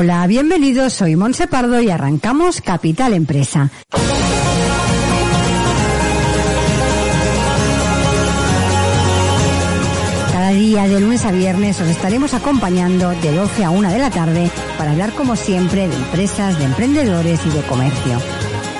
Hola, bienvenidos, soy Monse Pardo y arrancamos Capital Empresa. Cada día de lunes a viernes os estaremos acompañando de 12 a 1 de la tarde para hablar como siempre de empresas, de emprendedores y de comercio.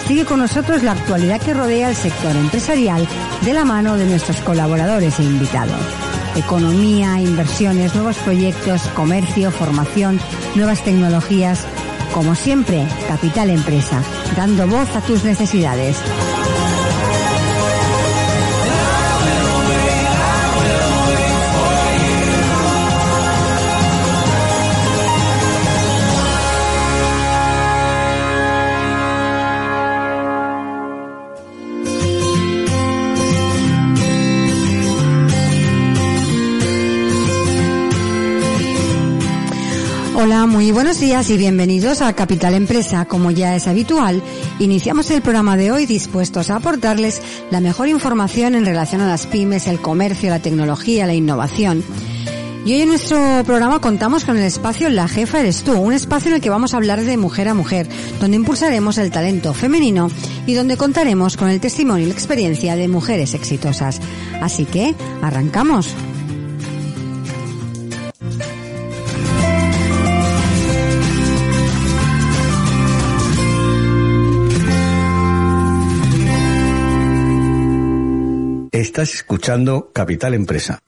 Sigue con nosotros la actualidad que rodea el sector empresarial de la mano de nuestros colaboradores e invitados. Economía, inversiones, nuevos proyectos, comercio, formación, nuevas tecnologías. Como siempre, Capital Empresa, dando voz a tus necesidades. Hola, muy buenos días y bienvenidos a Capital Empresa. Como ya es habitual, iniciamos el programa de hoy dispuestos a aportarles la mejor información en relación a las pymes, el comercio, la tecnología, la innovación. Y hoy en nuestro programa contamos con el espacio La Jefa Eres Tú, un espacio en el que vamos a hablar de mujer a mujer, donde impulsaremos el talento femenino y donde contaremos con el testimonio y la experiencia de mujeres exitosas. Así que, arrancamos. Estás escuchando Capital Empresa.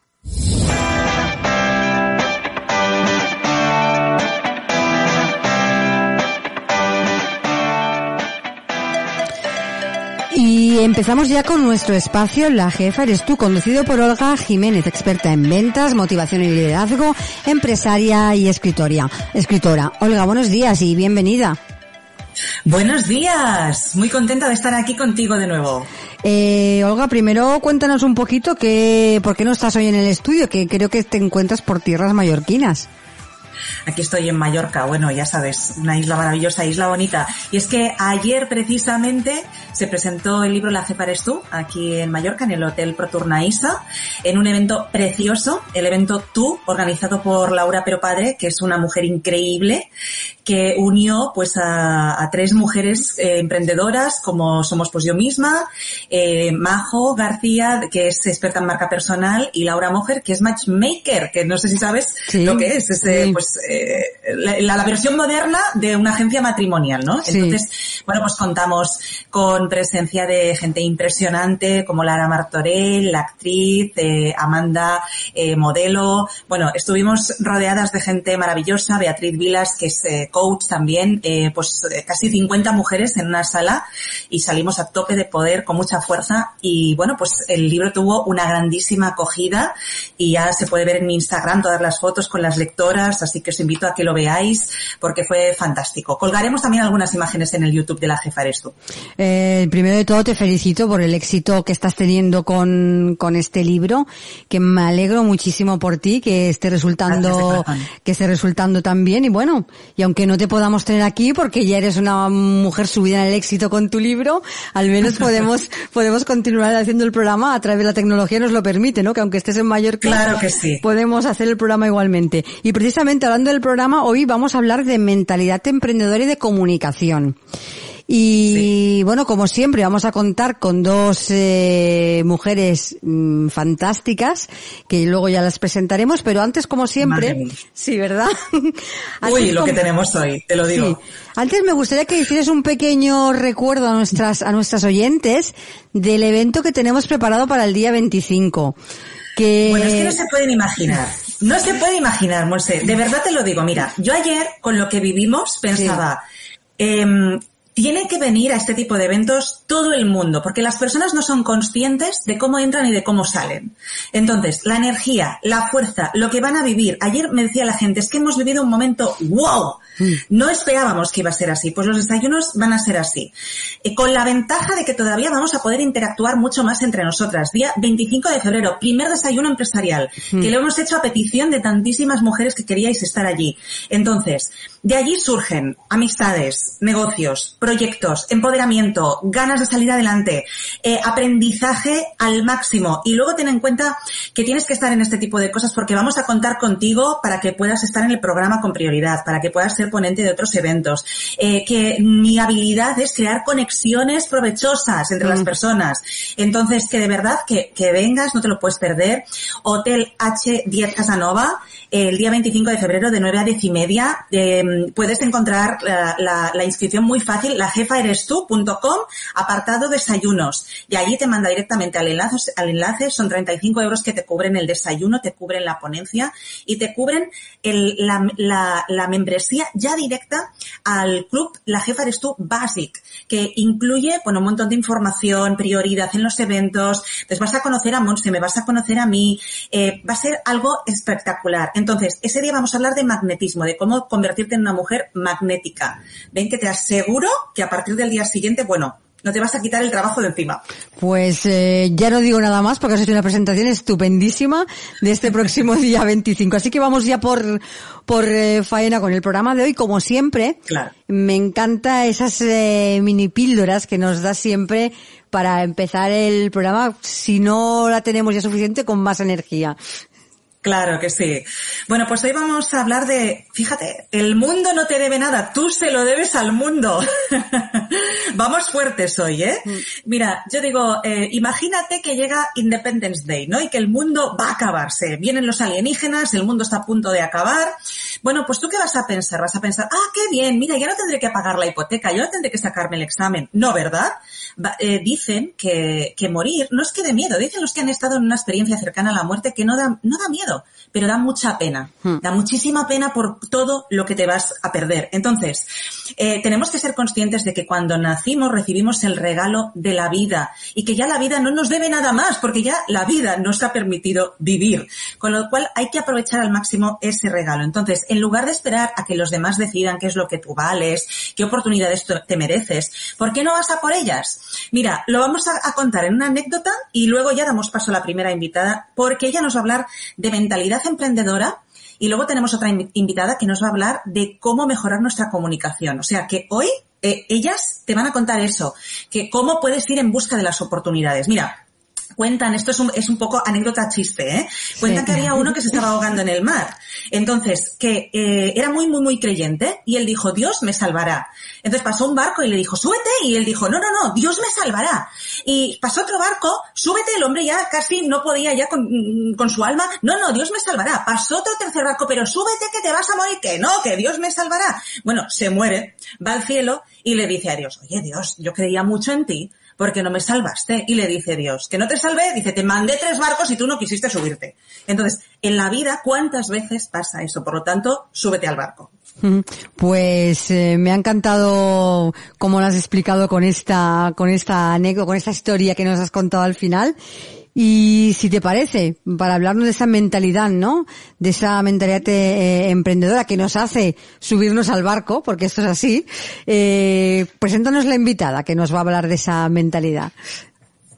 Y empezamos ya con nuestro espacio La Jefa Eres Tú, conducido por Olga Jiménez, experta en ventas, motivación y liderazgo, empresaria y escritoria. escritora. Olga, buenos días y bienvenida. Buenos días, muy contenta de estar aquí contigo de nuevo. Eh, Olga, primero cuéntanos un poquito que, por qué no estás hoy en el estudio, que creo que te encuentras por tierras mallorquinas. Aquí estoy en Mallorca, bueno, ya sabes, una isla maravillosa, isla bonita. Y es que ayer precisamente se presentó el libro La Cepares tú, aquí en Mallorca, en el Hotel Proturnaísa, en un evento precioso, el evento Tú, organizado por Laura Pero Padre, que es una mujer increíble, que unió pues a, a tres mujeres eh, emprendedoras, como somos pues yo misma, eh, Majo García, que es experta en marca personal, y Laura Mojer, que es matchmaker, que no sé si sabes Sí, lo que es, es eh, sí. pues eh, la, la versión moderna de una agencia matrimonial, ¿no? Sí. Entonces, bueno, pues contamos con presencia de gente impresionante como Lara Martorell, la actriz, eh, Amanda, eh, modelo. Bueno, estuvimos rodeadas de gente maravillosa, Beatriz Vilas, que es coach también, pues casi 50 mujeres en una sala y salimos a tope de poder con mucha fuerza y bueno, pues el libro tuvo una grandísima acogida y ya se puede ver en mi Instagram todas las fotos con las lectoras, así que os invito a que lo veáis porque fue fantástico. Colgaremos también algunas imágenes en el YouTube de la jefa eres tú. Eh, primero de todo te felicito por el éxito que estás teniendo con, con este libro, que me alegro muchísimo por ti, que esté resultando, que esté resultando tan bien y bueno, y aunque no te podamos tener aquí porque ya eres una mujer subida en el éxito con tu libro, al menos podemos, podemos continuar haciendo el programa a través de la tecnología nos lo permite, ¿no? Que aunque estés en Mallorca, Claro que sí. podemos hacer el programa igualmente. Y precisamente hablando del programa, hoy vamos a hablar de mentalidad emprendedora y de comunicación. Y bueno, como siempre, vamos a contar con dos eh, mujeres mm, fantásticas que luego ya las presentaremos, pero antes, como siempre, Madre sí, ¿verdad? Uy, lo que tenemos hoy, te lo digo. Sí. Antes me gustaría que hicieras un pequeño recuerdo a nuestras, a nuestras oyentes del evento que tenemos preparado para el día 25. Que... Bueno, es que no se pueden imaginar. No se puede imaginar, Monse. De verdad te lo digo. Mira, yo ayer, con lo que vivimos, pensaba, em, tiene que venir a este tipo de eventos todo el mundo, porque las personas no son conscientes de cómo entran y de cómo salen. Entonces, la energía, la fuerza, lo que van a vivir. Ayer me decía la gente, es que hemos vivido un momento wow. No esperábamos que iba a ser así. Pues los desayunos van a ser así. Eh, con la ventaja de que todavía vamos a poder interactuar mucho más entre nosotras. Día 25 de febrero, primer desayuno empresarial, que lo hemos hecho a petición de tantísimas mujeres que queríais estar allí. Entonces, de allí surgen amistades, negocios, proyectos, empoderamiento, ganas de salir adelante, eh, aprendizaje al máximo. Y luego ten en cuenta que tienes que estar en este tipo de cosas porque vamos a contar contigo para que puedas estar en el programa con prioridad, para que puedas ser ponente de otros eventos. Eh, que mi habilidad es crear conexiones provechosas entre las mm. personas. Entonces, que de verdad que, que vengas, no te lo puedes perder. Hotel H10 Casanova, el día 25 de febrero de 9 a 10 y media. Eh, puedes encontrar la, inscripción muy fácil, la apartado desayunos. Y allí te manda directamente al enlace, al enlace, son 35 euros que te cubren el desayuno, te cubren la ponencia y te cubren el, la, la, la membresía ya directa al club La Jefa Eres Tú Basic, que incluye bueno, un montón de información, prioridad en los eventos, pues vas a conocer a Monse, me vas a conocer a mí, eh, va a ser algo espectacular. Entonces, ese día vamos a hablar de magnetismo, de cómo convertirte en una mujer magnética. Ven que te aseguro que a partir del día siguiente, bueno, no te vas a quitar el trabajo de encima. Pues eh, ya no digo nada más porque has hecho una presentación estupendísima de este próximo día 25. Así que vamos ya por, por eh, faena con el programa de hoy. Como siempre, claro. me encanta esas eh, mini píldoras que nos da siempre para empezar el programa, si no la tenemos ya suficiente, con más energía. Claro que sí. Bueno, pues hoy vamos a hablar de, fíjate, el mundo no te debe nada, tú se lo debes al mundo. vamos fuertes hoy, ¿eh? Mm. Mira, yo digo, eh, imagínate que llega Independence Day, ¿no? Y que el mundo va a acabarse. Vienen los alienígenas, el mundo está a punto de acabar. Bueno, pues tú qué vas a pensar? Vas a pensar, ah, qué bien, mira, ya no tendré que pagar la hipoteca, yo no tendré que sacarme el examen. No, ¿verdad? Eh, dicen que, que morir no es que de miedo, dicen los que han estado en una experiencia cercana a la muerte que no da, no da miedo pero da mucha pena. Hmm. Da muchísima pena por todo lo que te vas a perder. Entonces, eh, tenemos que ser conscientes de que cuando nacimos recibimos el regalo de la vida y que ya la vida no nos debe nada más porque ya la vida nos ha permitido vivir. Con lo cual hay que aprovechar al máximo ese regalo. Entonces, en lugar de esperar a que los demás decidan qué es lo que tú vales, qué oportunidades te mereces, ¿por qué no vas a por ellas? Mira, lo vamos a, contar en una anécdota y luego ya damos paso a la primera invitada porque ella nos va a hablar de mentalidad emprendedora y luego tenemos otra invitada que nos va a hablar de cómo mejorar nuestra comunicación. O sea que hoy eh, ellas te van a contar eso, que cómo puedes ir en busca de las oportunidades. Mira, cuentan, esto es un, es un poco anécdota chiste, ¿eh? Cuentan que había uno que se estaba ahogando en el mar. Entonces, que eh, era muy, muy, muy creyente y él dijo, Dios me salvará. Entonces pasó un barco y le dijo, súbete. Y él dijo, no, no, no, Dios me salvará. Y pasó otro barco, súbete, el hombre ya casi no podía ya con, con su alma, no, no, Dios me salvará. Pasó otro tercer barco, pero súbete que te vas a morir, que no, que Dios me salvará. Bueno, se muere, va al cielo y le dice a Dios, oye Dios, yo creía mucho en ti, porque no me salvaste. Y le dice Dios, que no te salvé, dice, te mandé tres barcos y tú no quisiste subirte. Entonces, en la vida, ¿cuántas veces pasa eso? Por lo tanto, súbete al barco. Pues eh, me ha encantado cómo lo has explicado con esta, con esta anécdota, con esta historia que nos has contado al final. Y si te parece, para hablarnos de esa mentalidad, ¿no? De esa mentalidad eh, emprendedora que nos hace subirnos al barco, porque esto es así, eh, preséntanos la invitada que nos va a hablar de esa mentalidad.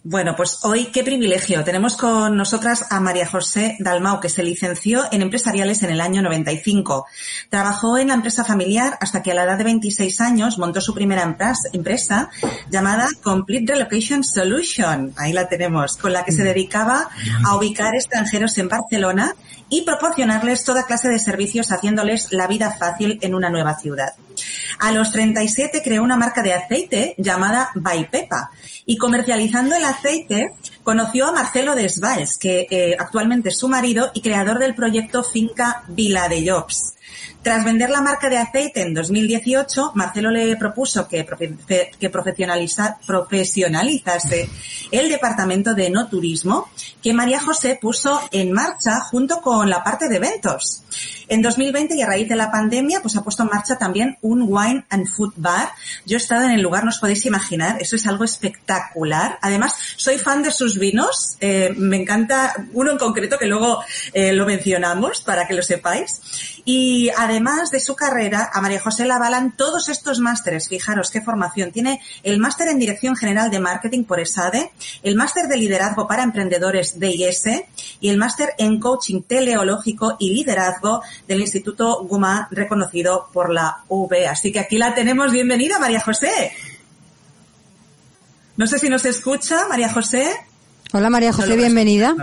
Bueno, pues hoy qué privilegio. Tenemos con nosotras a María José Dalmau, que se licenció en empresariales en el año 95. Trabajó en la empresa familiar hasta que a la edad de 26 años montó su primera empresa llamada Complete Relocation Solution. Ahí la tenemos, con la que se dedicaba a ubicar extranjeros en Barcelona y proporcionarles toda clase de servicios haciéndoles la vida fácil en una nueva ciudad. A los 37 creó una marca de aceite llamada By Pepa y comercializando el aceite conoció a Marcelo Desvalls, que eh, actualmente es su marido y creador del proyecto Finca Vila de Jobs. Tras vender la marca de aceite en 2018, Marcelo le propuso que, que profesionalizase el departamento de no turismo que María José puso en marcha junto con la parte de eventos. En 2020 y a raíz de la pandemia, pues ha puesto en marcha también un wine and food bar. Yo he estado en el lugar, no os podéis imaginar, eso es algo espectacular. Además, soy fan de sus vinos, eh, me encanta uno en concreto que luego eh, lo mencionamos para que lo sepáis. Y además además de su carrera, a María José la avalan todos estos másteres. Fijaros qué formación. Tiene el máster en Dirección General de Marketing por ESADE, el máster de Liderazgo para Emprendedores de IS y el máster en Coaching Teleológico y Liderazgo del Instituto Guma, reconocido por la UB. Así que aquí la tenemos. Bienvenida, María José. No sé si nos escucha, María José. Hola, María José, bienvenida.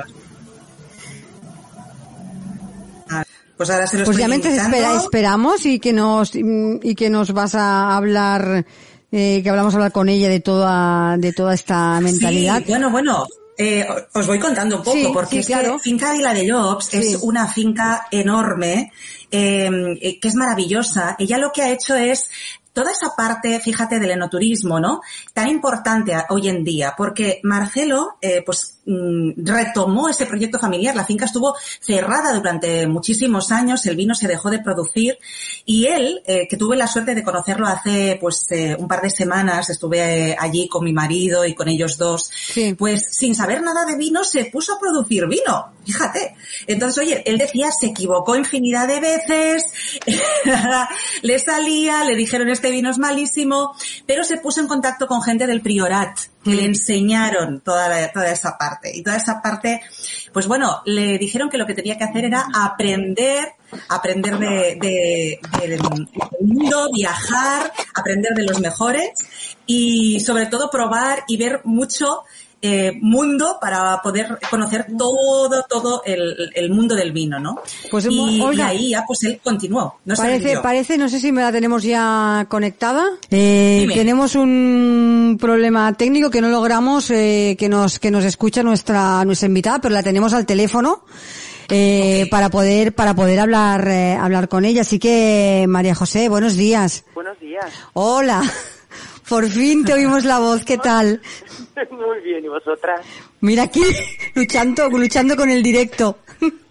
Pues ahora se los pues ya espera, esperamos y que nos y que nos vas a hablar eh, que hablamos a hablar con ella de toda de toda esta mentalidad. Sí, bueno, bueno, eh, os voy contando un poco, porque es que Finca Vila de Jobs es una finca enorme, eh, que es maravillosa. Ella lo que ha hecho es toda esa parte, fíjate, del enoturismo, ¿no? Tan importante hoy en día, porque Marcelo, eh, pues retomó ese proyecto familiar. La finca estuvo cerrada durante muchísimos años, el vino se dejó de producir y él, eh, que tuve la suerte de conocerlo hace pues eh, un par de semanas, estuve allí con mi marido y con ellos dos, pues sin saber nada de vino se puso a producir vino, fíjate. Entonces, oye, él decía, se equivocó infinidad de veces, le salía, le dijeron este vino es malísimo, pero se puso en contacto con gente del Priorat que le enseñaron toda, toda esa parte. Y toda esa parte, pues bueno, le dijeron que lo que tenía que hacer era aprender, aprender de, de, del mundo, viajar, aprender de los mejores y sobre todo probar y ver mucho eh, mundo para poder conocer todo, todo el, el mundo del vino, ¿no? Pues y, ahí ya pues él continuó. No parece, parece, no sé si me la tenemos ya conectada. Eh, tenemos un problema técnico que no logramos eh, que nos que nos escucha nuestra nuestra invitada, pero la tenemos al teléfono. Eh, para poder para poder hablar eh, hablar con ella. Así que María José, buenos días. Buenos días. Hola. Por fin te oímos la voz, ¿qué tal? Muy bien, ¿y vosotras? Mira aquí, luchando, luchando con el directo.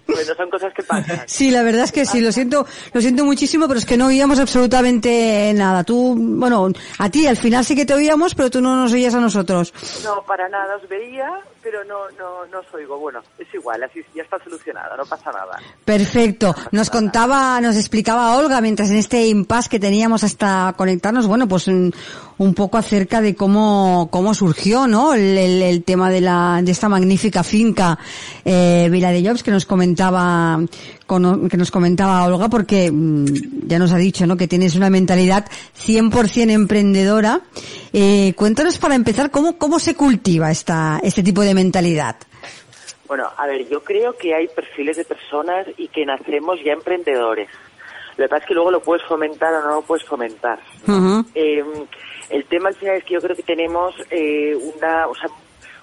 Bueno, son cosas que pasan. Sí, la verdad es que sí, lo siento, lo siento muchísimo, pero es que no oíamos absolutamente nada. Tú, bueno, a ti al final sí que te oíamos, pero tú no nos oías a nosotros. No, para nada os veía, pero no, no, no os oigo. Bueno, es igual, así ya está solucionado, no pasa nada. Perfecto. Nos contaba, nos explicaba Olga, mientras en este impasse que teníamos hasta conectarnos, bueno, pues un, un poco acerca de cómo, cómo surgió, ¿no? El, el, tema de la, de esta magnífica finca, eh, Vila de Jobs, que nos comentaba, que nos comentaba Olga, porque mm, ya nos ha dicho, ¿no? Que tienes una mentalidad 100% emprendedora. Eh, cuéntanos para empezar, ¿cómo, cómo se cultiva esta, este tipo de mentalidad? Bueno, a ver, yo creo que hay perfiles de personas y que nacemos ya emprendedores. Lo que pasa es que luego lo puedes fomentar o no lo puedes fomentar. eh, el tema al final es que yo creo que tenemos eh, una, o sea,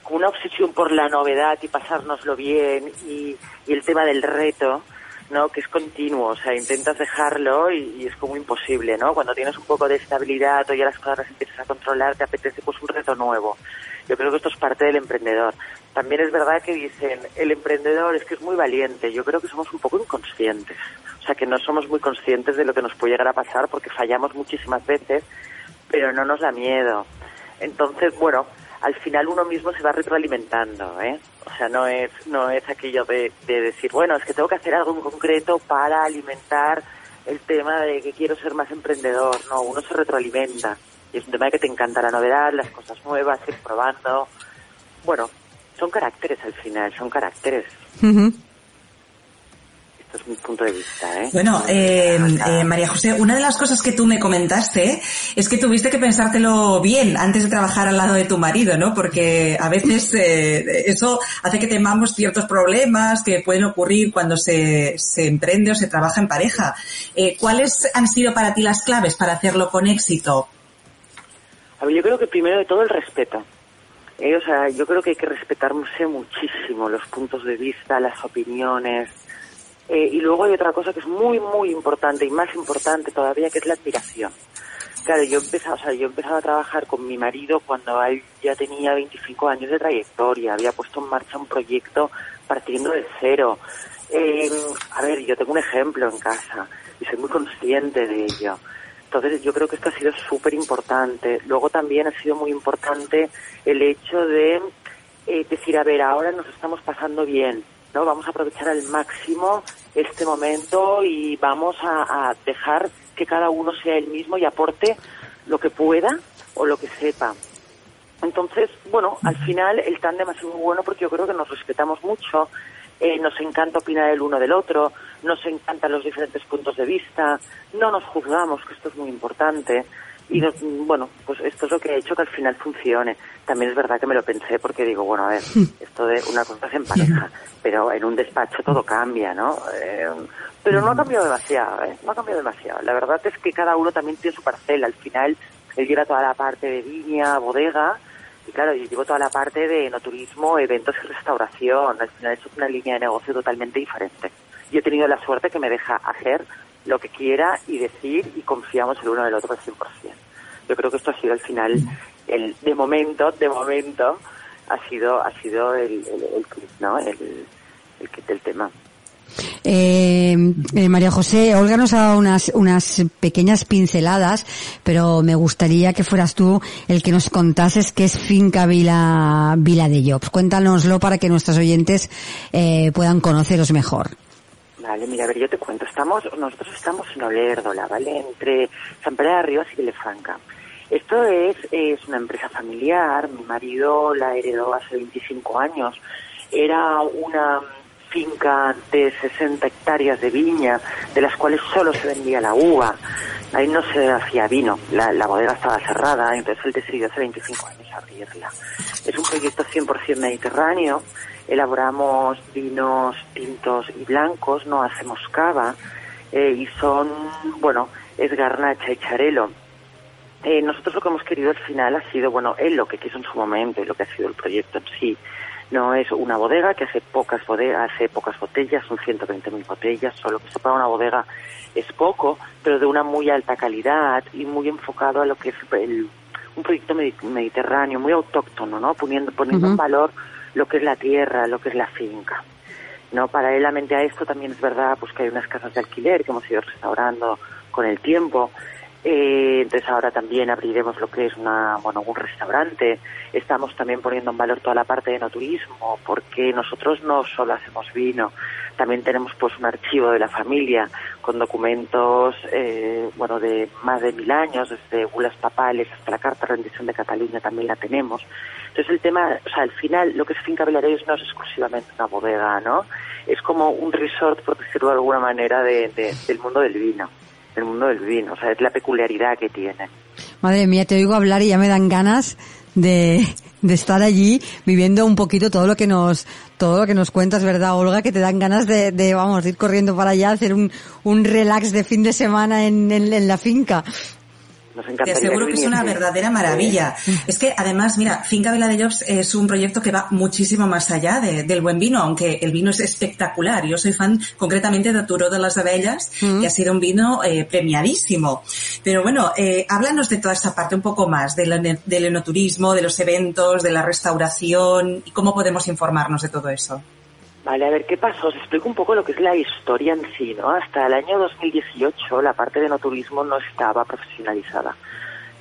como una obsesión por la novedad y pasárnoslo bien y, y, el tema del reto, ¿no? Que es continuo, o sea, intentas dejarlo y, es como imposible, ¿no? Cuando tienes un poco de estabilidad o ya las cosas las empiezas a controlar, te apetece pues un reto nuevo. Yo creo que esto es parte del emprendedor. También es verdad que dicen, el emprendedor es que es muy valiente. Yo creo que somos un poco inconscientes. O sea, que no somos muy conscientes de lo que nos puede llegar a pasar porque fallamos muchísimas veces pero no nos da miedo. Entonces, bueno, al final uno mismo se va retroalimentando, ¿eh? O sea, no es, no es aquello de, de decir, bueno, es que tengo que hacer algo en concreto para alimentar el tema de que quiero ser más emprendedor. No, uno se retroalimenta. Y es un tema de que te encanta la novedad, las cosas nuevas, ir probando. Bueno, son caracteres al final, son caracteres es mi punto de vista. ¿eh? Bueno, eh, eh, María José, una de las cosas que tú me comentaste es que tuviste que pensártelo bien antes de trabajar al lado de tu marido, ¿no? Porque a veces eh, eso hace que temamos ciertos problemas que pueden ocurrir cuando se, se emprende o se trabaja en pareja. Eh, ¿Cuáles han sido para ti las claves para hacerlo con éxito? A yo creo que primero de todo el respeto. Eh, o sea, yo creo que hay que respetarse muchísimo los puntos de vista, las opiniones, eh, y luego hay otra cosa que es muy, muy importante y más importante todavía, que es la admiración. Claro, yo empezaba, o sea, yo empezaba a trabajar con mi marido cuando él ya tenía 25 años de trayectoria, había puesto en marcha un proyecto partiendo de cero. Eh, a ver, yo tengo un ejemplo en casa y soy muy consciente de ello. Entonces yo creo que esto ha sido súper importante. Luego también ha sido muy importante el hecho de eh, decir, a ver, ahora nos estamos pasando bien, ¿no? Vamos a aprovechar al máximo este momento y vamos a, a dejar que cada uno sea el mismo y aporte lo que pueda o lo que sepa. Entonces, bueno, al final el tándem ha sido muy bueno porque yo creo que nos respetamos mucho, eh, nos encanta opinar el uno del otro, nos encantan los diferentes puntos de vista, no nos juzgamos, que esto es muy importante. Y bueno, pues esto es lo que ha hecho que al final funcione. También es verdad que me lo pensé porque digo, bueno, a ver, esto de una cosa es en pareja, pero en un despacho todo cambia, ¿no? Eh, pero no ha cambiado demasiado, ¿eh? No ha cambiado demasiado. La verdad es que cada uno también tiene su parcela. Al final, él lleva toda la parte de viña, bodega, y claro, yo llevo toda la parte de no turismo, eventos y restauración. Al final es una línea de negocio totalmente diferente. Yo he tenido la suerte que me deja hacer lo que quiera y decir y confiamos el uno del otro al 100%. Yo creo que esto ha sido al final, el, de momento, de momento, ha sido, ha sido el, el, el, ¿no? el, el kit del tema. Eh, eh, María José, Olga nos ha dado unas, unas pequeñas pinceladas, pero me gustaría que fueras tú el que nos contases qué es Finca Vila, Vila de Jobs. Cuéntanoslo para que nuestros oyentes eh, puedan conoceros mejor. Vale, mira, a ver, yo te cuento. Estamos, nosotros estamos en Olérdola, ¿vale? Entre San Pedro de Rivas y Vilefranca. Esto es, es una empresa familiar. Mi marido la heredó hace 25 años. Era una finca de 60 hectáreas de viña, de las cuales solo se vendía la uva. Ahí no se hacía vino, la, la bodega estaba cerrada, entonces él decidió hace 25 años abrirla. Es un proyecto 100% mediterráneo, elaboramos vinos tintos y blancos, no hacemos cava, eh, y son, bueno, es garnacha y charelo. Eh, nosotros lo que hemos querido al final ha sido, bueno, él lo que quiso en su momento y lo que ha sido el proyecto en sí, no es una bodega que hace pocas bodegas, hace pocas botellas, son 120.000 botellas, solo que eso para una bodega es poco, pero de una muy alta calidad y muy enfocado a lo que es el, un proyecto mediterráneo, muy autóctono, ¿no? Poniendo, poniendo uh -huh. en valor lo que es la tierra, lo que es la finca. ¿no? Paralelamente a esto también es verdad pues que hay unas casas de alquiler que hemos ido restaurando con el tiempo. Eh, entonces ahora también abriremos lo que es una, bueno, un restaurante. Estamos también poniendo en valor toda la parte de no turismo, porque nosotros no solo hacemos vino, también tenemos pues un archivo de la familia con documentos, eh, bueno, de más de mil años, desde bulas papales hasta la Carta de Rendición de Cataluña también la tenemos. Entonces el tema, o sea, al final lo que es Finca Vilareos no es exclusivamente una bodega, ¿no? Es como un resort, por decirlo de alguna manera, de, de, del mundo del vino el mundo del vino, o sea, es la peculiaridad que tiene. Madre mía, te oigo hablar y ya me dan ganas de, de estar allí viviendo un poquito todo lo que nos todo lo que nos cuentas, ¿verdad, Olga? Que te dan ganas de, de vamos, ir corriendo para allá, hacer un, un relax de fin de semana en, en, en la finca. Nos Te aseguro que, que es una verdadera maravilla. Sí. Es que además, mira, Finca Vila de Jobs es un proyecto que va muchísimo más allá de, del buen vino, aunque el vino es espectacular. Yo soy fan concretamente de Turó de las Abellas, mm. que ha sido un vino eh, premiadísimo. Pero bueno, eh, háblanos de toda esa parte un poco más, del, del enoturismo, de los eventos, de la restauración y cómo podemos informarnos de todo eso. Vale, a ver, ¿qué pasó? Os explico un poco lo que es la historia en sí, ¿no? Hasta el año 2018 la parte de no turismo no estaba profesionalizada.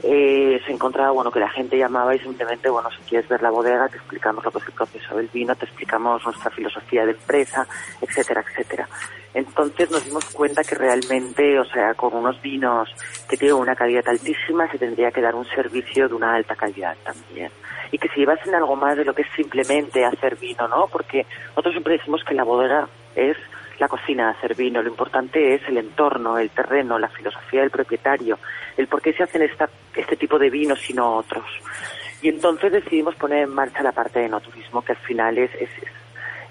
Eh, se encontraba, bueno, que la gente llamaba y simplemente, bueno, si quieres ver la bodega, te explicamos lo que es el proceso del vino, te explicamos nuestra filosofía de empresa, etcétera, etcétera. Entonces nos dimos cuenta que realmente, o sea, con unos vinos que tienen una calidad altísima, se tendría que dar un servicio de una alta calidad también y que se llevasen algo más de lo que es simplemente hacer vino, ¿no? Porque nosotros siempre decimos que la bodega es la cocina hacer vino, lo importante es el entorno, el terreno, la filosofía del propietario, el por qué se hacen esta, este tipo de vinos y no otros. Y entonces decidimos poner en marcha la parte de no turismo, que al final es, es,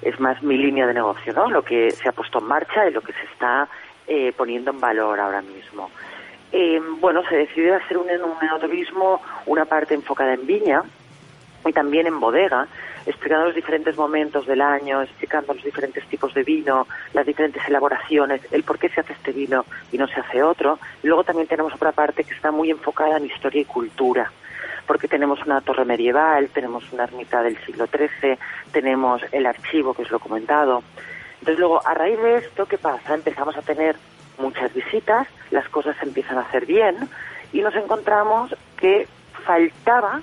es más mi línea de negocio, ¿no? Lo que se ha puesto en marcha y lo que se está eh, poniendo en valor ahora mismo. Eh, bueno, se decidió hacer un, un enoturismo, una parte enfocada en viña, y también en bodega, explicando los diferentes momentos del año, explicando los diferentes tipos de vino, las diferentes elaboraciones, el por qué se hace este vino y no se hace otro. Y luego también tenemos otra parte que está muy enfocada en historia y cultura, porque tenemos una torre medieval, tenemos una ermita del siglo XIII, tenemos el archivo, que os lo he comentado. Entonces luego, a raíz de esto, ¿qué pasa? Empezamos a tener muchas visitas, las cosas se empiezan a hacer bien y nos encontramos que faltaba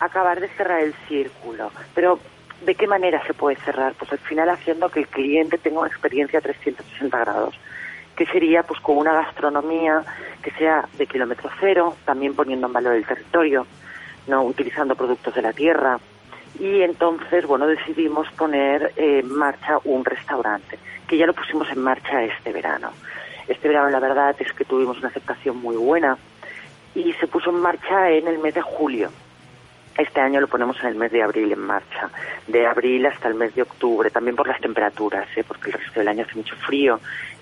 acabar de cerrar el círculo. Pero ¿de qué manera se puede cerrar? Pues al final haciendo que el cliente tenga una experiencia a 360 grados que sería pues con una gastronomía que sea de kilómetro cero, también poniendo en valor el territorio, no utilizando productos de la tierra. Y entonces, bueno, decidimos poner en marcha un restaurante, que ya lo pusimos en marcha este verano. Este verano la verdad es que tuvimos una aceptación muy buena y se puso en marcha en el mes de julio. Este año lo ponemos en el mes de abril en marcha, de abril hasta el mes de octubre, también por las temperaturas, ¿eh? porque el resto del año hace mucho frío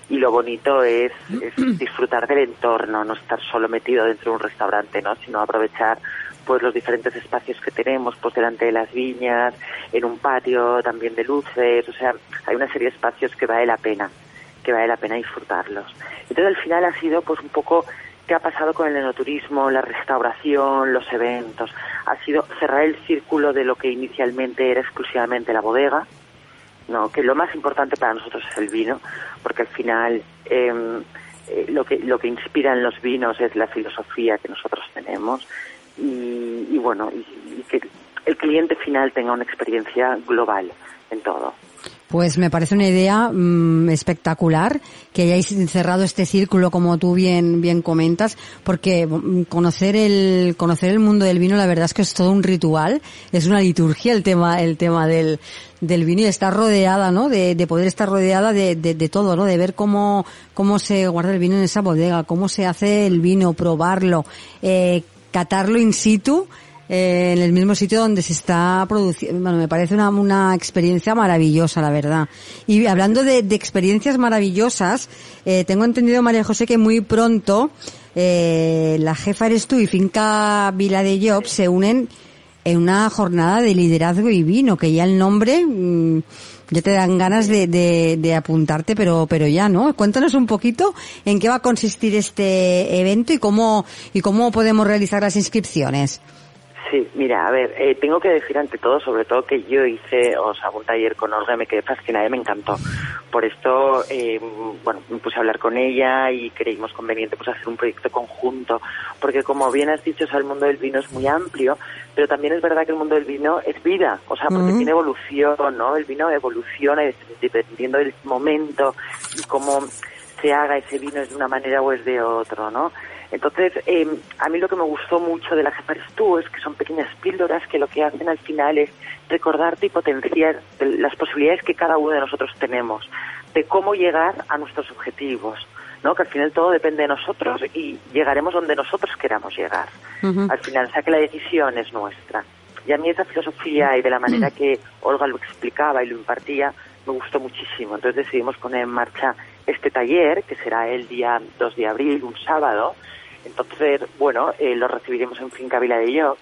y lo bonito es, disfrutar del entorno, no estar solo metido dentro de un restaurante, ¿no? sino aprovechar pues los diferentes espacios que tenemos, pues delante de las viñas, en un patio también de luces, o sea, hay una serie de espacios que vale la pena, que vale la pena disfrutarlos. Entonces al final ha sido pues un poco qué ha pasado con el enoturismo, la restauración, los eventos. Ha sido cerrar el círculo de lo que inicialmente era exclusivamente la bodega, no, que lo más importante para nosotros es el vino, porque al final em, eh, lo que lo que inspira en los vinos es la filosofía que nosotros tenemos y, bueno, y que el cliente final tenga una experiencia global en todo. Pues me parece una idea mm, espectacular que hayáis cerrado este círculo como tú bien bien comentas, porque mm, conocer el conocer el mundo del vino la verdad es que es todo un ritual, es una liturgia el tema el tema del del vino y estar rodeada, ¿no? De, de poder estar rodeada de, de, de, todo, ¿no? De ver cómo cómo se guarda el vino en esa bodega, cómo se hace el vino, probarlo, eh, catarlo in situ eh, en el mismo sitio donde se está produciendo. Bueno, me parece una, una experiencia maravillosa, la verdad. Y hablando de, de experiencias maravillosas, eh, tengo entendido, María José, que muy pronto eh, la jefa eres tú y Finca Vila de Job se unen en una jornada de liderazgo y vino, que ya el nombre mmm, ya te dan ganas de, de, de, apuntarte, pero, pero ya, ¿no? Cuéntanos un poquito en qué va a consistir este evento y cómo, y cómo podemos realizar las inscripciones. Sí, mira, a ver, eh, tengo que decir ante todo, sobre todo que yo hice, o sea, un taller con Olga, me quedé fascinada y me encantó. Por esto, eh, bueno, me puse a hablar con ella y creímos conveniente pues hacer un proyecto conjunto, porque como bien has dicho, o sea, el mundo del vino es muy amplio, pero también es verdad que el mundo del vino es vida, o sea, porque uh -huh. tiene evolución, ¿no? El vino evoluciona dependiendo del momento y cómo se haga ese vino es de una manera o es de otro, ¿no? Entonces, eh, a mí lo que me gustó mucho de la Jefares Tú es que son pequeñas píldoras que lo que hacen al final es recordarte y potenciar las posibilidades que cada uno de nosotros tenemos, de cómo llegar a nuestros objetivos, ¿no? Que al final todo depende de nosotros y llegaremos donde nosotros queramos llegar. Uh -huh. Al final, o sea que la decisión es nuestra. Y a mí esa filosofía y de la manera que Olga lo explicaba y lo impartía me gustó muchísimo. Entonces decidimos poner en marcha este taller, que será el día 2 de abril, un sábado, entonces, bueno, eh, lo recibiremos en Finca Vila de Llocs.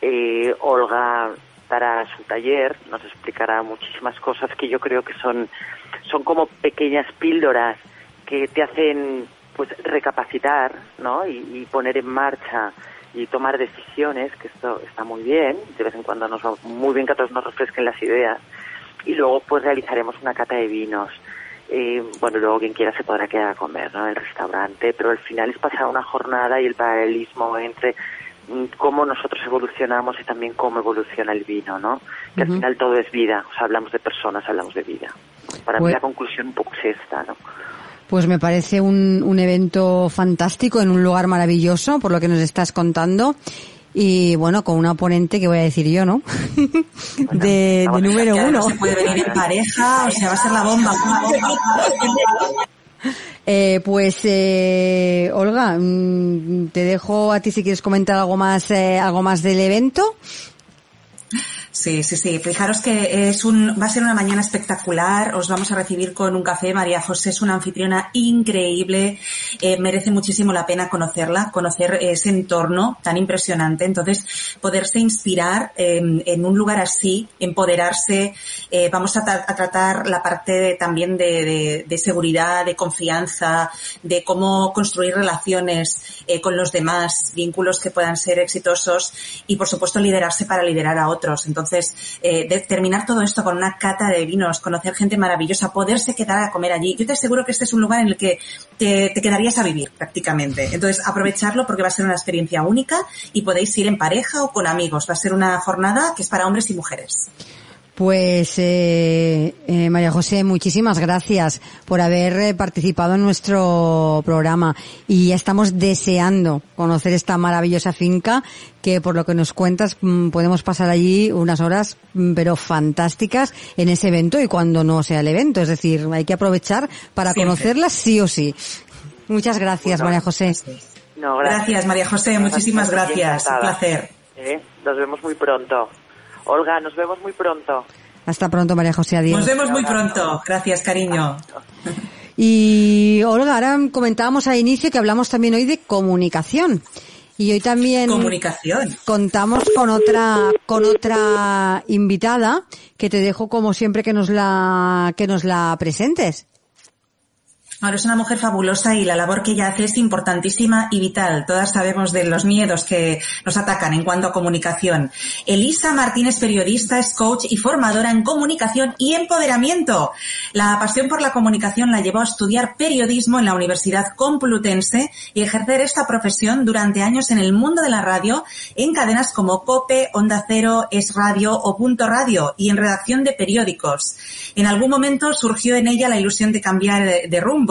Eh, Olga dará su taller, nos explicará muchísimas cosas que yo creo que son, son como pequeñas píldoras que te hacen pues recapacitar, ¿no? Y, poner en marcha y tomar decisiones, que esto está muy bien, de vez en cuando nos va muy bien que a todos nos refresquen las ideas. Y luego pues realizaremos una cata de vinos. Eh, bueno, luego quien quiera se podrá quedar a comer, ¿no? En el restaurante, pero al final es pasar una jornada y el paralelismo entre mm, cómo nosotros evolucionamos y también cómo evoluciona el vino, ¿no? Que uh -huh. al final todo es vida, o sea, hablamos de personas, hablamos de vida. Para pues, mí la conclusión un poco es esta, ¿no? Pues me parece un, un evento fantástico en un lugar maravilloso, por lo que nos estás contando y bueno, con una oponente que voy a decir yo, ¿no? Bueno, de, de, número uno. No se puede venir en pareja, o sea, va a ser la bomba. Eh, pues eh, Olga, mm, te dejo a ti si quieres comentar algo más, eh, algo más del evento. Sí, sí, sí. Fijaros que es un, va a ser una mañana espectacular. Os vamos a recibir con un café. María José es una anfitriona increíble. Eh, merece muchísimo la pena conocerla, conocer ese entorno tan impresionante. Entonces, poderse inspirar eh, en un lugar así, empoderarse. Eh, vamos a, tratar la parte de, también de, de, de, seguridad, de confianza, de cómo construir relaciones eh, con los demás, vínculos que puedan ser exitosos y, por supuesto, liderarse para liderar a otros. Entonces, entonces, eh, de terminar todo esto con una cata de vinos, conocer gente maravillosa, poderse quedar a comer allí. Yo te aseguro que este es un lugar en el que te, te quedarías a vivir prácticamente. Entonces, aprovecharlo porque va a ser una experiencia única y podéis ir en pareja o con amigos. Va a ser una jornada que es para hombres y mujeres. Pues eh, eh, María José, muchísimas gracias por haber eh, participado en nuestro programa y ya estamos deseando conocer esta maravillosa finca que por lo que nos cuentas mm, podemos pasar allí unas horas mm, pero fantásticas en ese evento y cuando no sea el evento, es decir, hay que aprovechar para conocerlas sí o sí. Muchas gracias, María José. No, gracias. María José, muchísimas gracias. Un placer. Nos vemos muy pronto. Olga, nos vemos muy pronto. Hasta pronto, María José. Adiós. Nos vemos muy pronto. Gracias, cariño. Y Olga, ahora comentábamos al inicio que hablamos también hoy de comunicación. Y hoy también comunicación. contamos con otra con otra invitada que te dejo como siempre que nos la que nos la presentes. Ahora es una mujer fabulosa y la labor que ella hace es importantísima y vital. Todas sabemos de los miedos que nos atacan en cuanto a comunicación. Elisa Martínez, periodista, es coach y formadora en comunicación y empoderamiento. La pasión por la comunicación la llevó a estudiar periodismo en la Universidad Complutense y ejercer esta profesión durante años en el mundo de la radio en cadenas como Cope, Onda Cero, Es Radio o Punto Radio y en redacción de periódicos. En algún momento surgió en ella la ilusión de cambiar de rumbo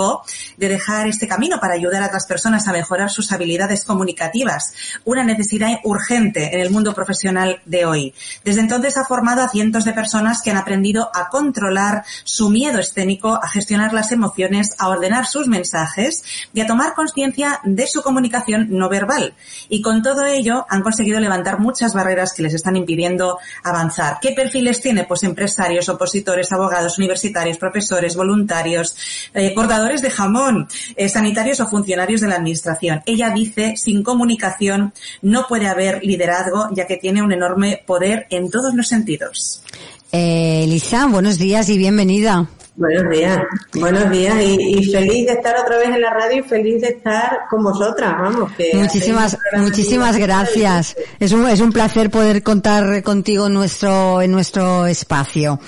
de dejar este camino para ayudar a otras personas a mejorar sus habilidades comunicativas, una necesidad urgente en el mundo profesional de hoy. Desde entonces ha formado a cientos de personas que han aprendido a controlar su miedo escénico, a gestionar las emociones, a ordenar sus mensajes y a tomar conciencia de su comunicación no verbal. Y con todo ello han conseguido levantar muchas barreras que les están impidiendo avanzar. ¿Qué perfiles tiene? Pues empresarios, opositores, abogados, universitarios, profesores, voluntarios, eh, de jamón, eh, sanitarios o funcionarios de la administración. Ella dice, sin comunicación no puede haber liderazgo, ya que tiene un enorme poder en todos los sentidos. Eh, buenos días y bienvenida. Buenos días, buenos días y, feliz de estar otra vez en la radio y feliz de estar con vosotras, vamos. Que muchísimas, muchísimas gracias. Es un, es un placer poder contar contigo en nuestro, en nuestro espacio.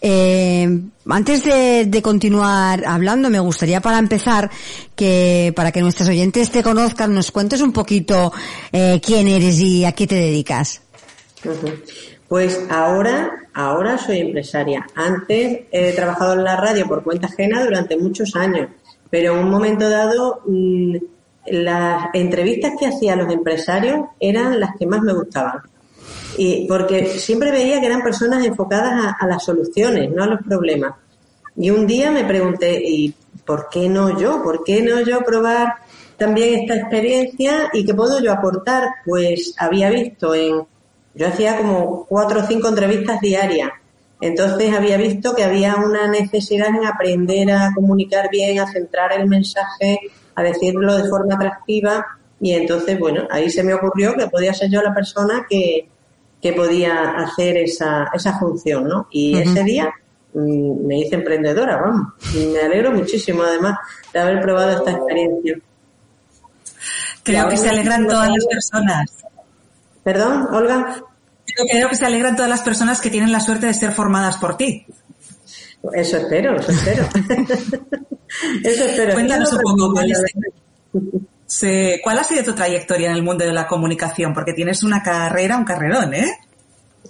Eh, antes de, continuar hablando, me gustaría para empezar que, para que nuestros oyentes te conozcan, nos cuentes un poquito eh, quién eres y a qué te dedicas. Pues ahora, ahora soy empresaria. Antes he trabajado en la radio por cuenta ajena durante muchos años, pero en un momento dado mm, las entrevistas que hacía a los empresarios eran las que más me gustaban. Y porque siempre veía que eran personas enfocadas a, las soluciones, no a los problemas. Y un día me pregunté, ¿y por qué no yo? ¿Por qué no yo probar también esta experiencia y qué puedo yo aportar? Pues había visto en yo hacía como cuatro o cinco entrevistas diarias. Entonces había visto que había una necesidad en aprender a comunicar bien, a centrar el mensaje, a decirlo de forma atractiva. Y entonces, bueno, ahí se me ocurrió que podía ser yo la persona que, que podía hacer esa, esa función, ¿no? Y ese día mm, me hice emprendedora, vamos. Y me alegro muchísimo, además, de haber probado esta experiencia. Creo que se alegran todas las personas Perdón, Olga. Creo que se alegran todas las personas que tienen la suerte de ser formadas por ti. Eso espero, eso espero. eso espero. Cuéntanos un poco cuál, cuál ha sido tu trayectoria en el mundo de la comunicación, porque tienes una carrera, un carrerón, ¿eh?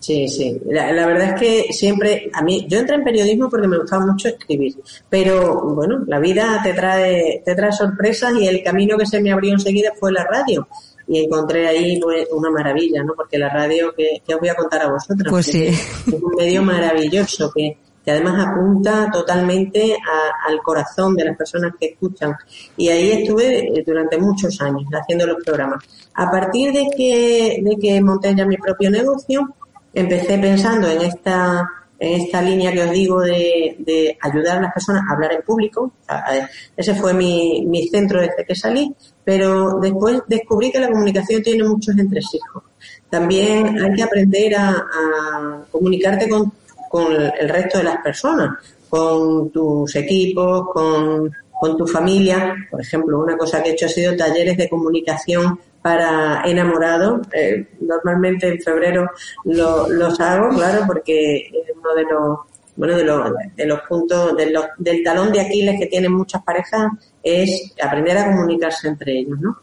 Sí, sí. La, la, verdad es que siempre, a mí, yo entré en periodismo porque me gustaba mucho escribir, pero bueno, la vida te trae, te trae sorpresas y el camino que se me abrió enseguida fue la radio y encontré ahí pues, una maravilla, ¿no? Porque la radio que, os voy a contar a vosotros pues sí. es un medio maravilloso que, que además apunta totalmente al corazón de las personas que escuchan. Y ahí estuve eh, durante muchos años haciendo los programas. A partir de que, de que monté ya mi propio negocio, empecé pensando en esta en esta línea que os digo de, de ayudar a las personas a hablar en público. Ese fue mi, mi centro desde que salí, pero después descubrí que la comunicación tiene muchos entresijos. También hay que aprender a, a comunicarte con, con, el resto de las personas, con tus equipos, con, con tu familia. Por ejemplo, una cosa que he hecho ha sido talleres de comunicación para enamorados. Eh, normalmente en febrero lo, los hago, claro, porque uno de los bueno de los, de los puntos de los, del talón de Aquiles que tienen muchas parejas es aprender a comunicarse entre ellos, ¿no?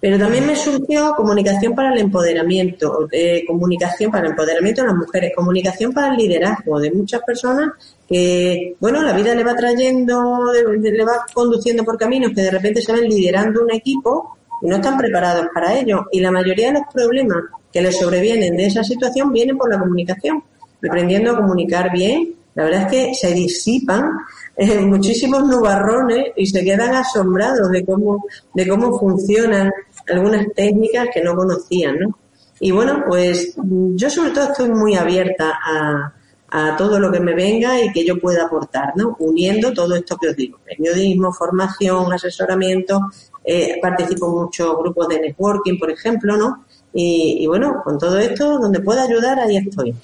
Pero también me surgió comunicación para el empoderamiento, eh, comunicación para el empoderamiento de las mujeres, comunicación para el liderazgo de muchas personas que, bueno, la vida le va trayendo, le va conduciendo por caminos que de repente se ven liderando un equipo y no están preparados para ello. Y la mayoría de los problemas que les sobrevienen de esa situación vienen por la comunicación. Aprendiendo a comunicar bien, la verdad es que se disipan eh, muchísimos nubarrones y se quedan asombrados de cómo, de cómo funcionan algunas técnicas que no conocían, ¿no? Y bueno, pues yo sobre todo estoy muy abierta a, a todo lo que me venga y que yo pueda aportar, ¿no? Uniendo todo esto que os digo, periodismo, formación, asesoramiento, eh, participo en muchos grupos de networking, por ejemplo, ¿no? Y, y, bueno, con todo esto, donde pueda ayudar, ahí estoy.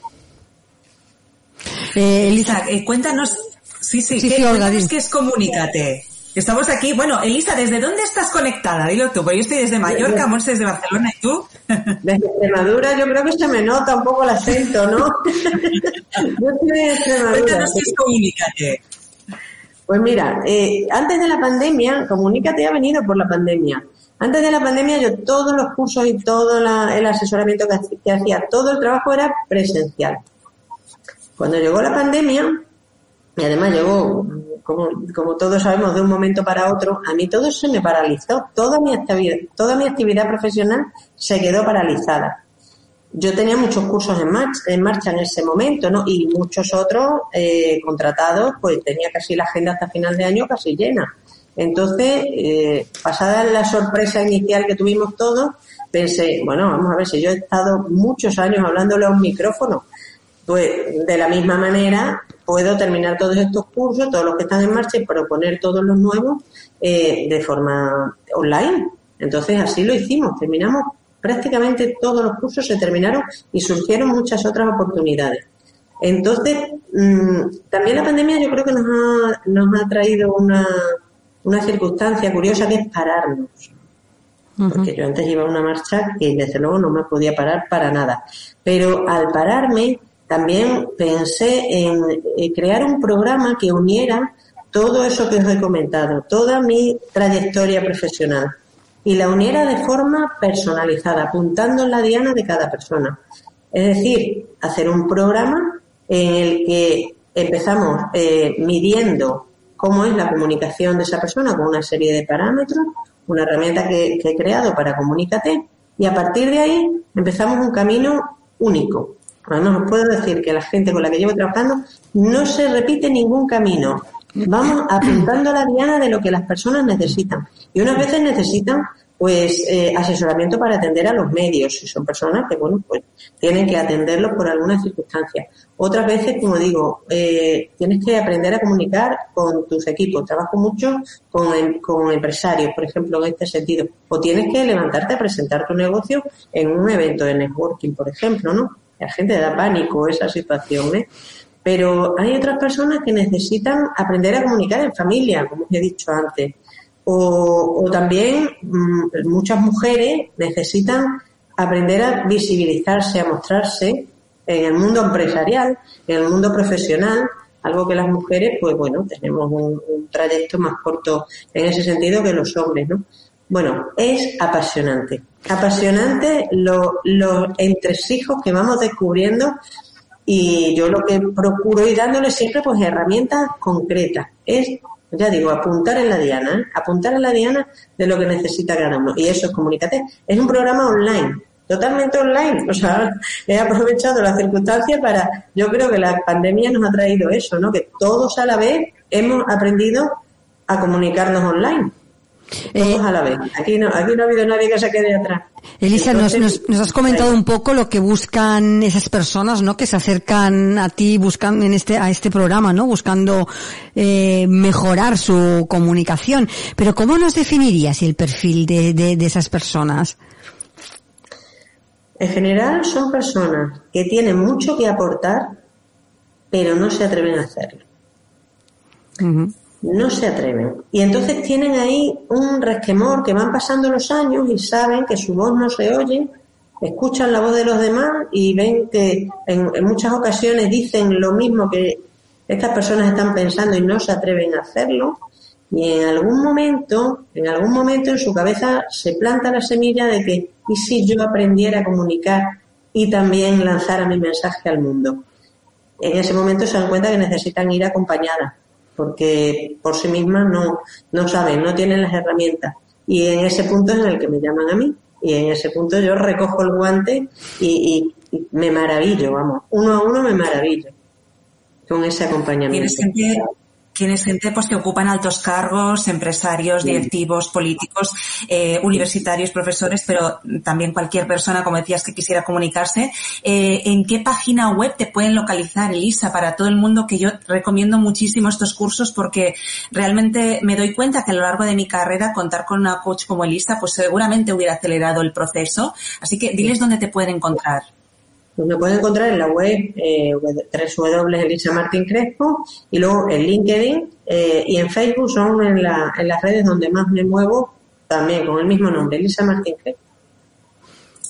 Eh, Elisa, eh, cuéntanos, sí, sí, Sí, ¿qué, sí, Olga, cuéntanos di. qué es Comunícate. Estamos aquí, bueno, Elisa, ¿desde dónde estás conectada? Dilo tú, porque yo estoy desde Mallorca, Monse desde Barcelona, ¿y tú? Desde Extremadura yo creo que se me nota un poco el acento, ¿no? yo estoy de Extremadura. Cuéntanos qué es Comunícate. Pues mira, eh, antes de la pandemia, Comunícate ha venido por la pandemia. Antes de la pandemia yo todos los cursos y todo la- el asesoramiento que, hac- que hacía, todo el trabajo era presencial. Cuando llegó la pandemia, y además llegó, como, como todos sabemos, de un momento para otro, a mí todo se me paralizó. Toda mi toda mi actividad profesional se quedó paralizada. Yo tenía muchos cursos en marcha, en marcha en ese momento, ¿no? Y muchos otros eh, contratados, pues tenía casi la agenda hasta final de año casi llena. Entonces, eh, pasada la sorpresa inicial que tuvimos todos, pensé, bueno, vamos a ver si yo he estado muchos años hablándole a un micrófono, pues de la misma manera puedo terminar todos estos cursos, todos los que están en marcha y proponer todos los nuevos eh, de forma online. Entonces así lo hicimos, terminamos prácticamente todos los cursos se terminaron y surgieron muchas otras oportunidades. Entonces, mm, también la pandemia yo creo que nos ha, nos ha traído una, una circunstancia curiosa que es pararnos. Porque yo antes iba a una marcha que desde luego no me podía parar para nada. Pero al pararme también pensé en eh, crear un programa que uniera todo eso que os he comentado, toda mi trayectoria profesional y la uniera de forma personalizada, apuntando en la diana de cada persona. Es decir, hacer un programa en el que empezamos eh, midiendo cómo es la comunicación de esa persona con una serie de parámetros, una herramienta que, he creado para Comunícate, y a partir de ahí empezamos un camino único. Además, os puedo decir que la gente con la que llevo trabajando no se repite ningún camino. Vamos apuntando a la diana de lo que las personas necesitan. Y unas veces necesitan pues eh, asesoramiento para atender a los medios, si son personas que bueno pues tienen que atenderlos por alguna circunstancia. Otras veces, como digo, eh, tienes que aprender a comunicar con tus equipos. Trabajo mucho con, em- con empresarios, por ejemplo, en este sentido. O tienes que levantarte a presentar tu negocio en un evento de networking, por ejemplo, ¿no? La gente da pánico esa situación, ¿eh? Pero hay otras personas que necesitan aprender a comunicar en familia, como os he dicho antes. O, también mm, muchas mujeres necesitan aprender a visibilizarse, a mostrarse en el mundo empresarial, en el mundo profesional, algo que las mujeres, pues bueno, tenemos un, trayecto más corto en ese sentido que los hombres, ¿no? Bueno, es apasionante. Apasionante lo- los entresijos que vamos descubriendo y yo lo que procuro ir dándole siempre pues herramientas concretas. Es, ya digo, apuntar en la diana, ¿eh? apuntar en la diana de lo que necesita cada uno. Y eso es Comunícate. Es un programa online, totalmente online. O sea, he aprovechado la circunstancia para, yo creo que la pandemia nos ha traído eso, ¿no? Que todos a la vez hemos aprendido a comunicarnos online. Todos Eh, a la vez. Aquí no, aquí no ha habido nadie que se quede atrás. Elisa, nos, Entonces, nos, nos has comentado un poco lo que buscan esas personas, ¿no? Que se acercan a ti, buscan en este, a este programa, ¿no? Buscando eh, mejorar su comunicación. Pero ¿cómo nos definirías el perfil de, de, de esas personas? En general son personas que tienen mucho que aportar, pero no se atreven a hacerlo. No se atreven. Y entonces tienen ahí un resquemor que van pasando los años y saben que su voz no se oye, escuchan la voz de los demás y ven que en, muchas ocasiones dicen lo mismo que estas personas están pensando y no se atreven a hacerlo. Y en algún momento, en algún momento en su cabeza se planta la semilla de que, ¿y si yo aprendiera a comunicar y también lanzara mi mensaje al mundo? En ese momento se dan cuenta que necesitan ir acompañadas, porque por sí mismas no, no saben, no tienen las herramientas. Y en ese punto es en el que me llaman a mí. Y en ese punto yo recojo el guante y, me maravillo, vamos. Uno a uno me maravillo con ese acompañamiento gente pues que ocupan altos cargos, empresarios, directivos, políticos, eh, universitarios, profesores, pero también cualquier persona, como decías, que quisiera comunicarse. Eh, ¿En qué página web te pueden localizar, Elisa, para todo el mundo? Que yo recomiendo muchísimo estos cursos porque realmente me doy cuenta que a lo largo de mi carrera contar con una coach como Elisa, pues seguramente hubiera acelerado el proceso. Así que diles dónde te pueden encontrar. Pues me pueden encontrar en la web eh, Crespo y luego en LinkedIn eh, y en Facebook son en, la, en las redes donde más me muevo también con el mismo nombre, Elisa Martín Crespo.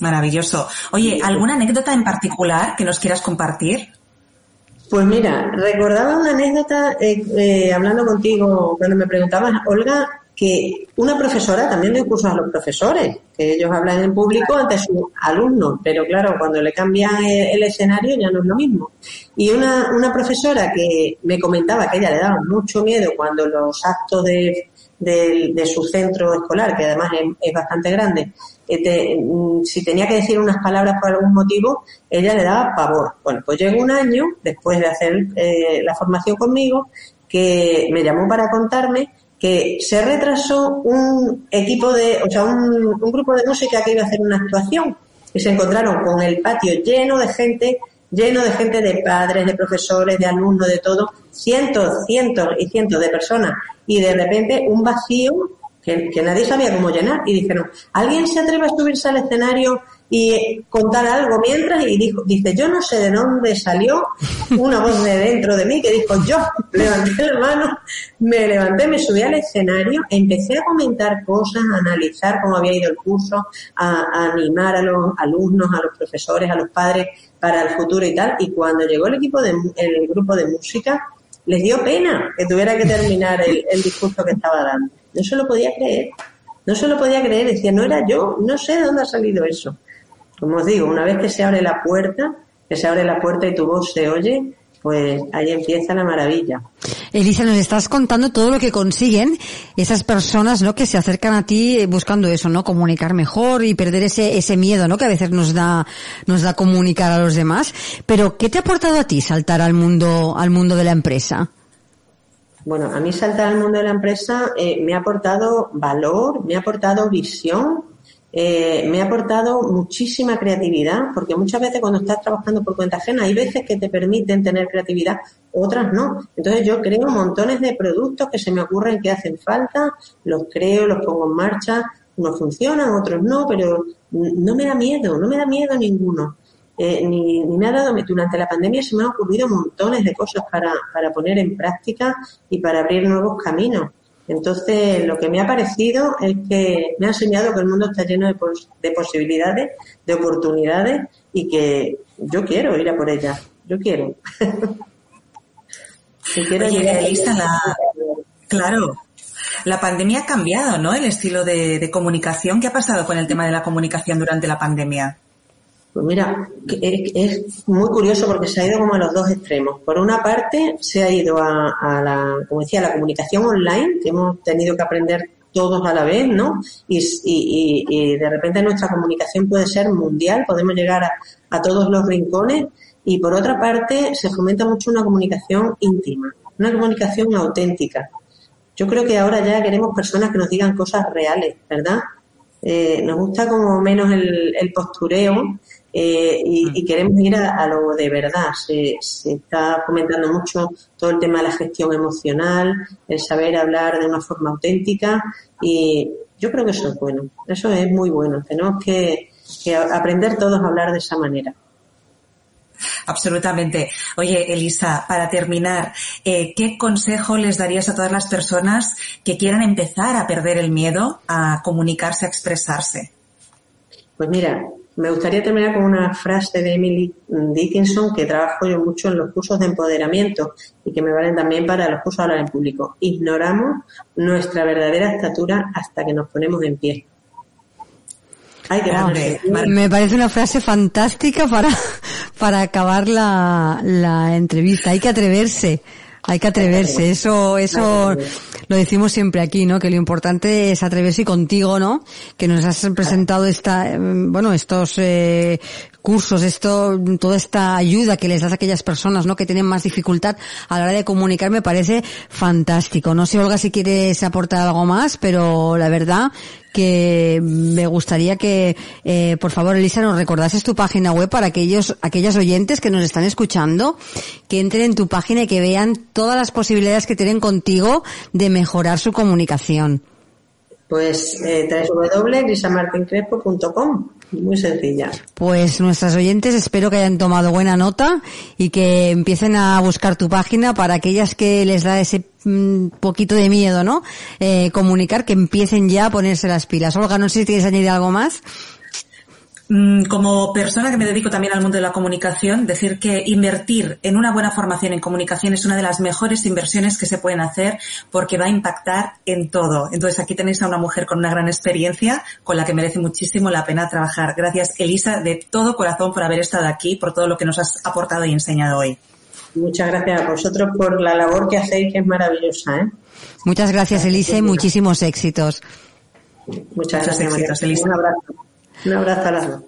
Maravilloso. Oye, ¿alguna anécdota en particular que nos quieras compartir? Pues mira, recordaba una anécdota eh, eh, hablando contigo cuando me preguntabas, Olga, que una profesora también doy cursos a los profesores, que ellos hablan en público ante sus alumnos, pero claro, cuando le cambian el, escenario ya no es lo mismo. Y una, una profesora que me comentaba que ella le daba mucho miedo cuando los actos de, de, su centro escolar, que además es, bastante grande, eh, mm, si tenía que decir unas palabras por algún motivo, ella le daba pavor. Bueno, pues llegó un año, después de hacer eh, la formación conmigo, que me llamó para contarme que se retrasó un equipo de, o sea, un, grupo de música que iba a hacer una actuación y se encontraron con el patio lleno de gente, lleno de gente de padres, de profesores, de alumnos, de todo, cientos, cientos y cientos de personas. Y de repente un vacío que, que nadie sabía cómo llenar y dijeron, ¿alguien se atreve a subirse al escenario y contar algo mientras y dijo, dice, yo no sé de dónde salió una voz de dentro de mí que dijo, yo levanté la mano, me levanté, me subí al escenario, empecé a comentar cosas, a analizar cómo había ido el curso, a, animar a los alumnos, a los profesores, a los padres para el futuro y tal. Y cuando llegó el equipo de, el grupo de música, les dio pena que tuviera que terminar el, el discurso que estaba dando. No se lo podía creer. No se lo podía creer. Decía, no era yo, no sé de dónde ha salido eso como os digo, una vez que se abre la puerta, que se abre la puerta y tu voz se oye, pues ahí empieza la maravilla. Elisa, nos estás contando todo lo que consiguen esas personas, ¿no? Que se acercan a ti buscando eso, ¿no? Comunicar mejor y perder ese, ese miedo, ¿no? Que a veces nos da, nos da comunicar a los demás. Pero, ¿qué te ha aportado a ti saltar al mundo, al mundo de la empresa? Bueno, a mí saltar al mundo de la empresa eh, me ha aportado valor, me ha aportado visión, eh, me ha aportado muchísima creatividad, porque muchas veces cuando estás trabajando por cuenta ajena hay veces que te permiten tener creatividad, otras no. Entonces yo creo montones de productos que se me ocurren que hacen falta, los creo, los pongo en marcha, unos funcionan, otros no, pero no me da miedo, no me da miedo ninguno. Eh, ni, ni dado, durante la pandemia se me han ocurrido montones de cosas para, para poner en práctica y para abrir nuevos caminos. Entonces, lo que me ha parecido es que me ha enseñado que el mundo está lleno de, posibilidades, de oportunidades y que yo quiero ir a por ellas. Yo quiero. quiero la... Claro, la pandemia ha cambiado, ¿no? El estilo de, comunicación. ¿Qué ha pasado con el tema de la comunicación durante la pandemia? Pues mira, es, muy curioso porque se ha ido como a los dos extremos. Por una parte, se ha ido a, la, como decía, la comunicación online, que hemos tenido que aprender todos a la vez, ¿no? Y, de repente nuestra comunicación puede ser mundial, podemos llegar a, a todos los rincones. Y por otra parte, se fomenta mucho una comunicación íntima, una comunicación auténtica. Yo creo que ahora ya queremos personas que nos digan cosas reales, ¿verdad? Eh, nos gusta como menos el, el postureo eh, y, queremos ir a, lo de verdad. Se, está comentando mucho todo el tema de la gestión emocional, el saber hablar de una forma auténtica y yo creo que eso es bueno, eso es muy bueno. Tenemos que, aprender todos a hablar de esa manera. Absolutamente. Oye, Elisa, para terminar, eh, ¿qué consejo les darías a todas las personas que quieran empezar a perder el miedo a comunicarse, a expresarse? Pues mira, me gustaría terminar con una frase de Emily Dickinson que trabajo yo mucho en los cursos de empoderamiento y que me valen también para los cursos de hablar en público. Ignoramos nuestra verdadera estatura hasta que nos ponemos en pie. Me parece una frase fantástica para, para acabar la, la entrevista. Hay que atreverse. Hay que atreverse, eso, eso lo decimos siempre aquí, ¿no? Que lo importante es atreverse y contigo, ¿no? Que nos has presentado esta, mm, bueno, estos eh, cursos, esto, toda esta ayuda que les das a aquellas personas, ¿no? Que tienen más dificultad a la hora de comunicar me parece fantástico. No sé, Olga, si quieres aportar algo más, pero la verdad que me gustaría que, eh, por favor, Elisa, nos recordases tu página web para aquellos, aquellas oyentes que nos están escuchando, que entren en tu página y que vean todas las posibilidades que tienen contigo de mejorar su comunicación. Pues eh, www.grisamartincrespo.com muy sencilla. Pues nuestras oyentes espero que hayan tomado buena nota y que empiecen a buscar tu página para aquellas que les da ese mm, poquito de miedo, ¿no? Eh, comunicar, que empiecen ya a ponerse las pilas. Olga, no sé si tienes añadir algo más. Mm, como persona que me dedico también al mundo de la comunicación, decir que invertir en una buena formación en comunicación es una de las mejores inversiones que se pueden hacer porque va a impactar en todo. Entonces aquí tenéis a una mujer con una gran experiencia con la que merece muchísimo la pena trabajar. Gracias, Elisa, de todo corazón por haber estado aquí, por todo lo que nos has aportado y enseñado hoy. Muchas gracias a vosotros por la labor que hacéis, que es maravillosa. ¿eh? Muchas gracias, Elisa, y muchísimos éxitos. Muchas, gracias, Elisa. Un abrazo. Un abrazo a las dos.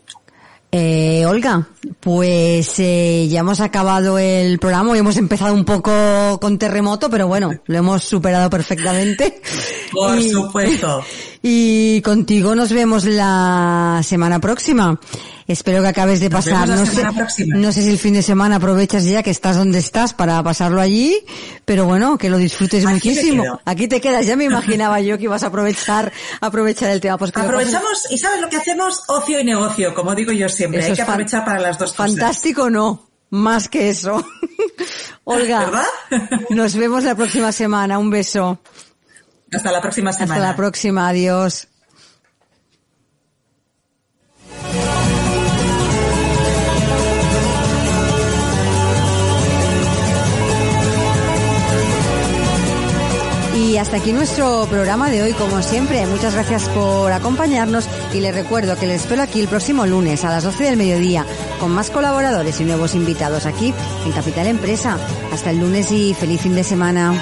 Eh, Olga, pues eh, ya hemos acabado el programa, hoy hemos empezado un poco con terremoto, pero bueno, lo hemos superado perfectamente. Por supuesto. Y contigo nos vemos la semana próxima. Espero que acabes de pasar. No sé, no sé, si el fin de semana aprovechas ya que estás donde estás para pasarlo allí, pero bueno, que lo disfrutes muchísimo. Aquí te quedas. Ya me imaginaba yo que ibas a aprovechar, aprovechar el tema. Pues Aprovechamos y sabes lo que hacemos ocio y negocio, como digo yo siempre. Hay que aprovechar para las dos cosas. Fantástico, no. Más que eso. Olga, ¿verdad? nos vemos la próxima semana. Un beso. Hasta la próxima semana. Hasta la próxima. Adiós. Hasta aquí nuestro programa de hoy, como siempre. Muchas gracias por acompañarnos y les recuerdo que les espero aquí el próximo lunes a las 12 del mediodía con más colaboradores y nuevos invitados aquí en Capital Empresa. Hasta el lunes y feliz fin de semana.